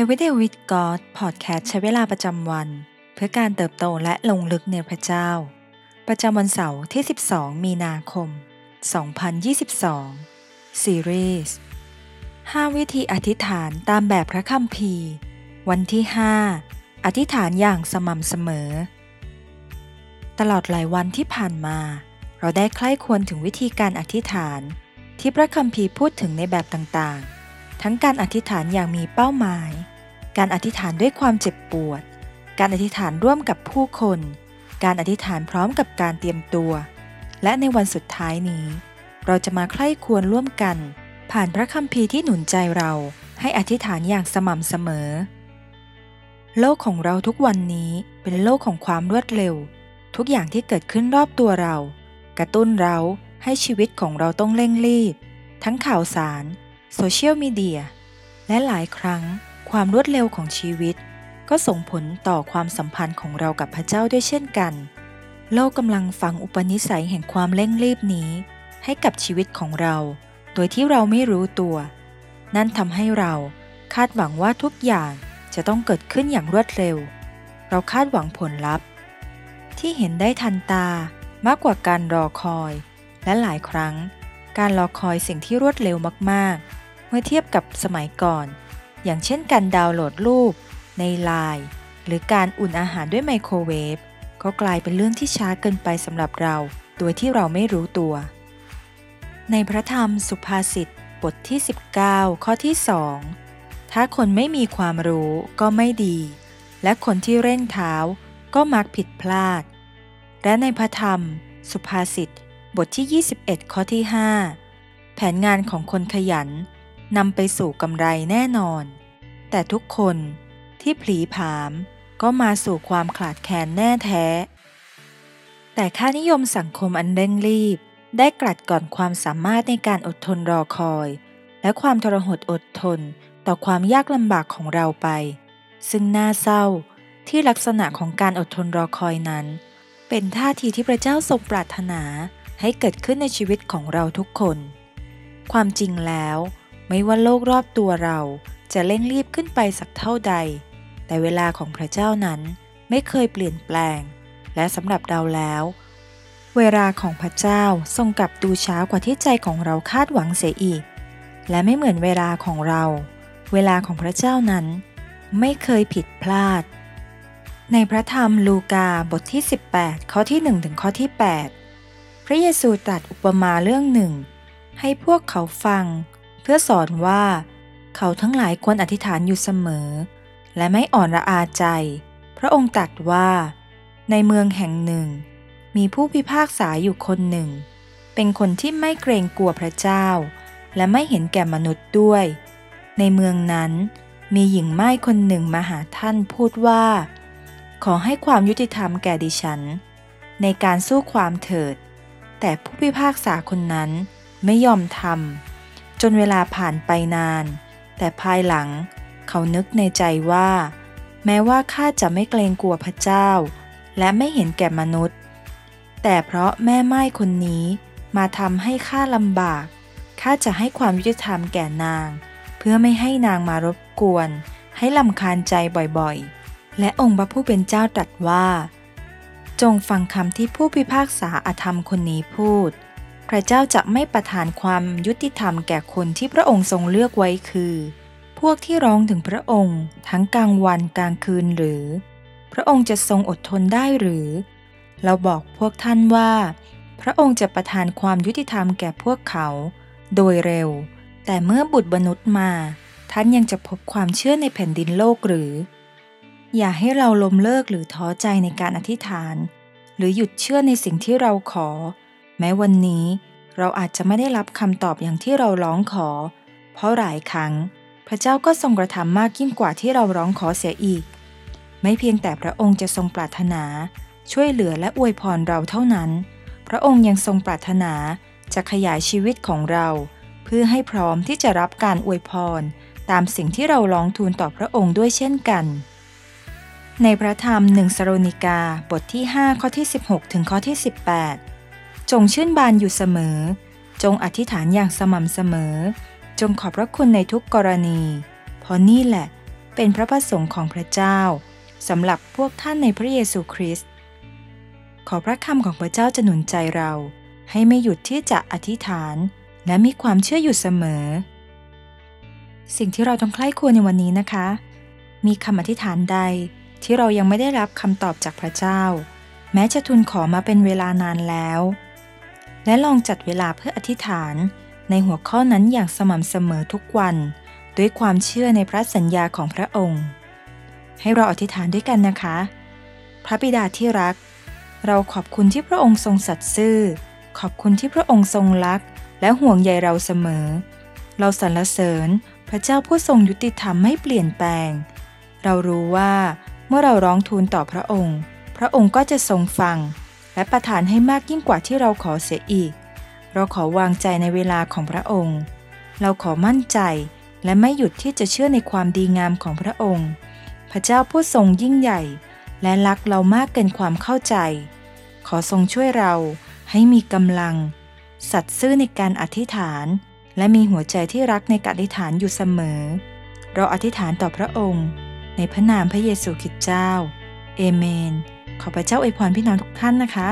Everyday with God Podcast ใช้เวลาประจำวัน เพื่อการเติบโตและลงลึกในพระเจ้า ประจำวันเสาร์ที่ 12 มีนาคม 2022 ซีรีส์5วิธีอธิษฐานตามแบบพระคัมภีร์ วันที่ 5 อธิษฐานอย่างสม่ำเสมอ ตลอดหลายวันที่ผ่านมา เราได้ใคร่ควรถึงวิธีการอธิษฐาน ที่พระคัมภีร์พูดถึงในแบบต่างๆ ทั้งการอธิษฐานอย่างมีเป้าหมาย การอธิษฐานด้วยความเจ็บปวด การอธิษฐานร่วมกับผู้คน การอธิษฐานพร้อมกับการเตรียมตัว และในวันสุดท้ายนี้ เราจะมาใคร่ควรร่วมกัน ผ่านพระคัมภีร์ที่หนุนใจเราให้อธิษฐานอย่างสม่ำเสมอ โลกของเราทุกวันนี้เป็นโลกของความรวดเร็ว ทุกอย่างที่เกิดขึ้นรอบตัวเรา กระตุ้นเราให้ชีวิตของเราต้องเร่งรีบ ทั้งข่าวสาร โซเชียลมีเดีย และหลายครั้งความรวดเร็วของชีวิต ก็ส่งผลต่อความสัมพันธ์ของเรากับพระเจ้าด้วยเช่นกัน โลกกำลังฝังอุปนิสัยแห่งความเร่งรีบนี้ ให้กับชีวิตของเรา โดยที่เราไม่รู้ตัว นั่นทำให้เราคาดหวังว่าทุกอย่างจะต้องเกิดขึ้นอย่างรวดเร็ว เราคาดหวังผลลัพธ์ ที่เห็นได้ทันตามากกว่าการรอคอย และหลายครั้ง การรอคอยสิ่งที่รวดเร็วมากๆ เมื่อเทียบกับสมัยก่อน อย่างเช่นการดาวน์โหลดรูป ในไลน์หรือการอุ่นอาหารด้วยไมโครเวฟก็กลายเป็นเรื่องที่ช้าเกินไปสำหรับเรา โดยที่เราไม่รู้ตัว ในพระธรรมสุภาษิตบทที่ 19 ข้อที่2ถ้าคนไม่มีความรู้ก็ไม่ดี และคนที่เร่งเท้าก็มักผิดพลาด และในพระธรรม สุภาษิตบทที่ 21 ข้อที่ 5 แผนงานของคนขยัน นำไปสู่กำไรแน่นอน แต่ทุกคนที่ผลีผามก็มาสู่ความขาดแคลนแน่แท้ แต่ค่านิยมสังคมอันเร่งรีบ ได้กลัดก่อนความสามารถในการอดทนรอคอย และความทรหดอดทนต่อความยากลำบากของเราไป ซึ่งน่าเศร้าที่ลักษณะของการอดทนรอคอยนั้น เป็นท่าทีที่พระเจ้าทรงปรารถนาให้เกิดขึ้นในชีวิตของเราทุกคน ความจริงแล้ว ไม่ว่าโลกรอบตัวเราจะเร่งรีบขึ้นไปสักเท่าใด แต่เวลาของพระเจ้านั้นไม่เคยเปลี่ยนแปลง และสำหรับเราแล้ว เวลาของพระเจ้าทรงกลับดูช้ากว่าที่ใจของเราคาดหวังเสียอีก และไม่เหมือนเวลาของเรา เวลาของพระเจ้านั้น ไม่เคยผิดพลาด ในพระธรรมลูกาบทที่ 18 ข้อที่1ถึงข้อที่ 8 พระเยซูตรัสอุปมาเรื่องหนึ่ง ให้พวกเขาฟัง พื่อสอนว่า เขาทั้งหลายควรอธิษฐานอยู่เสมอ และไม่อ่อนระอาใจ พระองค์ตรัสว่า ในเมืองแห่งหนึ่ง มีผู้พิพากษาอยู่คนหนึ่ง เป็นคนที่ไม่เกรงกลัวพระเจ้า และไม่เห็นแก่มนุษย์ด้วย ในเมืองนั้น มีหญิงไม้คนหนึ่งมาหาท่านพูดว่า ขอให้ความยุติธรรมแก่ดิฉัน ในการสู้ความเถิด แต่ผู้พิพากษาคนนั้นไม่ยอมทำ จนเวลาผ่านไปนาน แต่ภายหลังเขานึกในใจว่า แม้ว่าข้าจะไม่เกรงกลัวพระเจ้า และไม่เห็นแก่มนุษย์ แต่เพราะแม่ไม้คนนี้มาทำให้ข้าลำบากข้าจะให้ความยุติธรรมแก่นาง เพื่อไม่ให้นางมารบกวน ให้ลำคาญใจบ่อยๆ และองค์พระผู้เป็นเจ้าตรัสว่า จงฟังคำที่ผู้พิพากษาอธรรมคนนี้พูด พระเจ้าจะไม่ประทานความยุติธรรมแก่คนที่พระองค์ทรงเลือกไว้คือ พวกที่ร้องถึงพระองค์ ทั้งกลางวันกลางคืนหรือ พระองค์จะทรงอดทนได้หรือ เราบอกพวกท่านว่า พระองค์จะประทานความยุติธรรมแก่พวกเขา โดยเร็ว แต่เมื่อบุตรมนุษย์มา ท่านยังจะพบความเชื่อในแผ่นดินโลกหรือ อย่าให้เราล้มเลิกหรือท้อใจในการอธิษฐาน หรือหยุดเชื่อในสิ่งที่เราขอ แม้วันนี้เราอาจจะไม่ได้รับคำตอบอย่างที่เราร้องขอ เพราะหลายครั้ง พระเจ้าก็ทรงกระทำมากยิ่งกว่าที่เราร้องขอเสียอีก ไม่เพียงแต่พระองค์จะทรงปรารถนา ช่วยเหลือและอวยพรเราเท่านั้น พระองค์ยังทรงปรารถนาจะขยายชีวิตของเรา เพื่อให้พร้อมที่จะรับการอวยพร ตามสิ่งที่เราร้องทูลต่อพระองค์ด้วยเช่นกัน ในพระธรรมหนึ่งสโรนิกาบทที่ 5 ข้อที่ 16 ถึงข้อที่ 18 จงชื่นบานอยู่เสมอ จงอธิษฐานอย่างสม่ำเสมอ จงขอบพระคุณในทุกกรณี เพราะนี่แหละเป็นพระประสงค์ของพระเจ้าสำหรับพวกท่านในพระเยซูคริสต์ขอพระคำของพระเจ้าจะหนุนใจเรา ให้ไม่หยุดที่จะอธิษฐาน และมีความเชื่ออยู่เสมอ สิ่งที่เราต้องใคร่ควรในวันนี้นะคะ มีคำอธิษฐานใดที่เรายังไม่ได้รับคำตอบจากพระเจ้า แม้จะทูลขอมาเป็นเวลานานแล้ว และลองจัดเวลาเพื่ออธิษฐาน ในหัวข้อนั้นอย่างสม่ำเสมอทุกวัน ด้วยความเชื่อในพระสัญญาของพระองค์ ให้เราอธิษฐานด้วยกันนะคะ พระบิดาที่รัก เราขอบคุณที่พระองค์ทรงสัตย์ซื่อ ขอบคุณที่พระองค์ทรงรัก และห่วงใยเราเสมอ เราสรรเสริญพระเจ้าผู้ทรงยุติธรรมไม่เปลี่ยนแปลง เรารู้ว่าเมื่อเราร้องทูลต่อพระองค์ พระองค์ก็จะทรงฟัง และประทานให้มากยิ่งกว่าที่เราขอเสียอีก เราขอวางใจในเวลาของพระองค์ เราขอมั่นใจและไม่หยุดที่จะเชื่อในความดีงามของพระองค์ พระเจ้าผู้ทรงยิ่งใหญ่ และรักเรามากเกินความเข้าใจ ขอทรงช่วยเราให้มีกำลัง สัตย์ซื่อในการอธิษฐาน และมีหัวใจที่รักในการอธิษฐานอยู่เสมอ เราอธิษฐานต่อพระองค์ ในพระนามพระเยซูคริสต์เจ้า เอเมน ขอพระเจ้าอวยพรพี่น้องทุกท่านนะคะ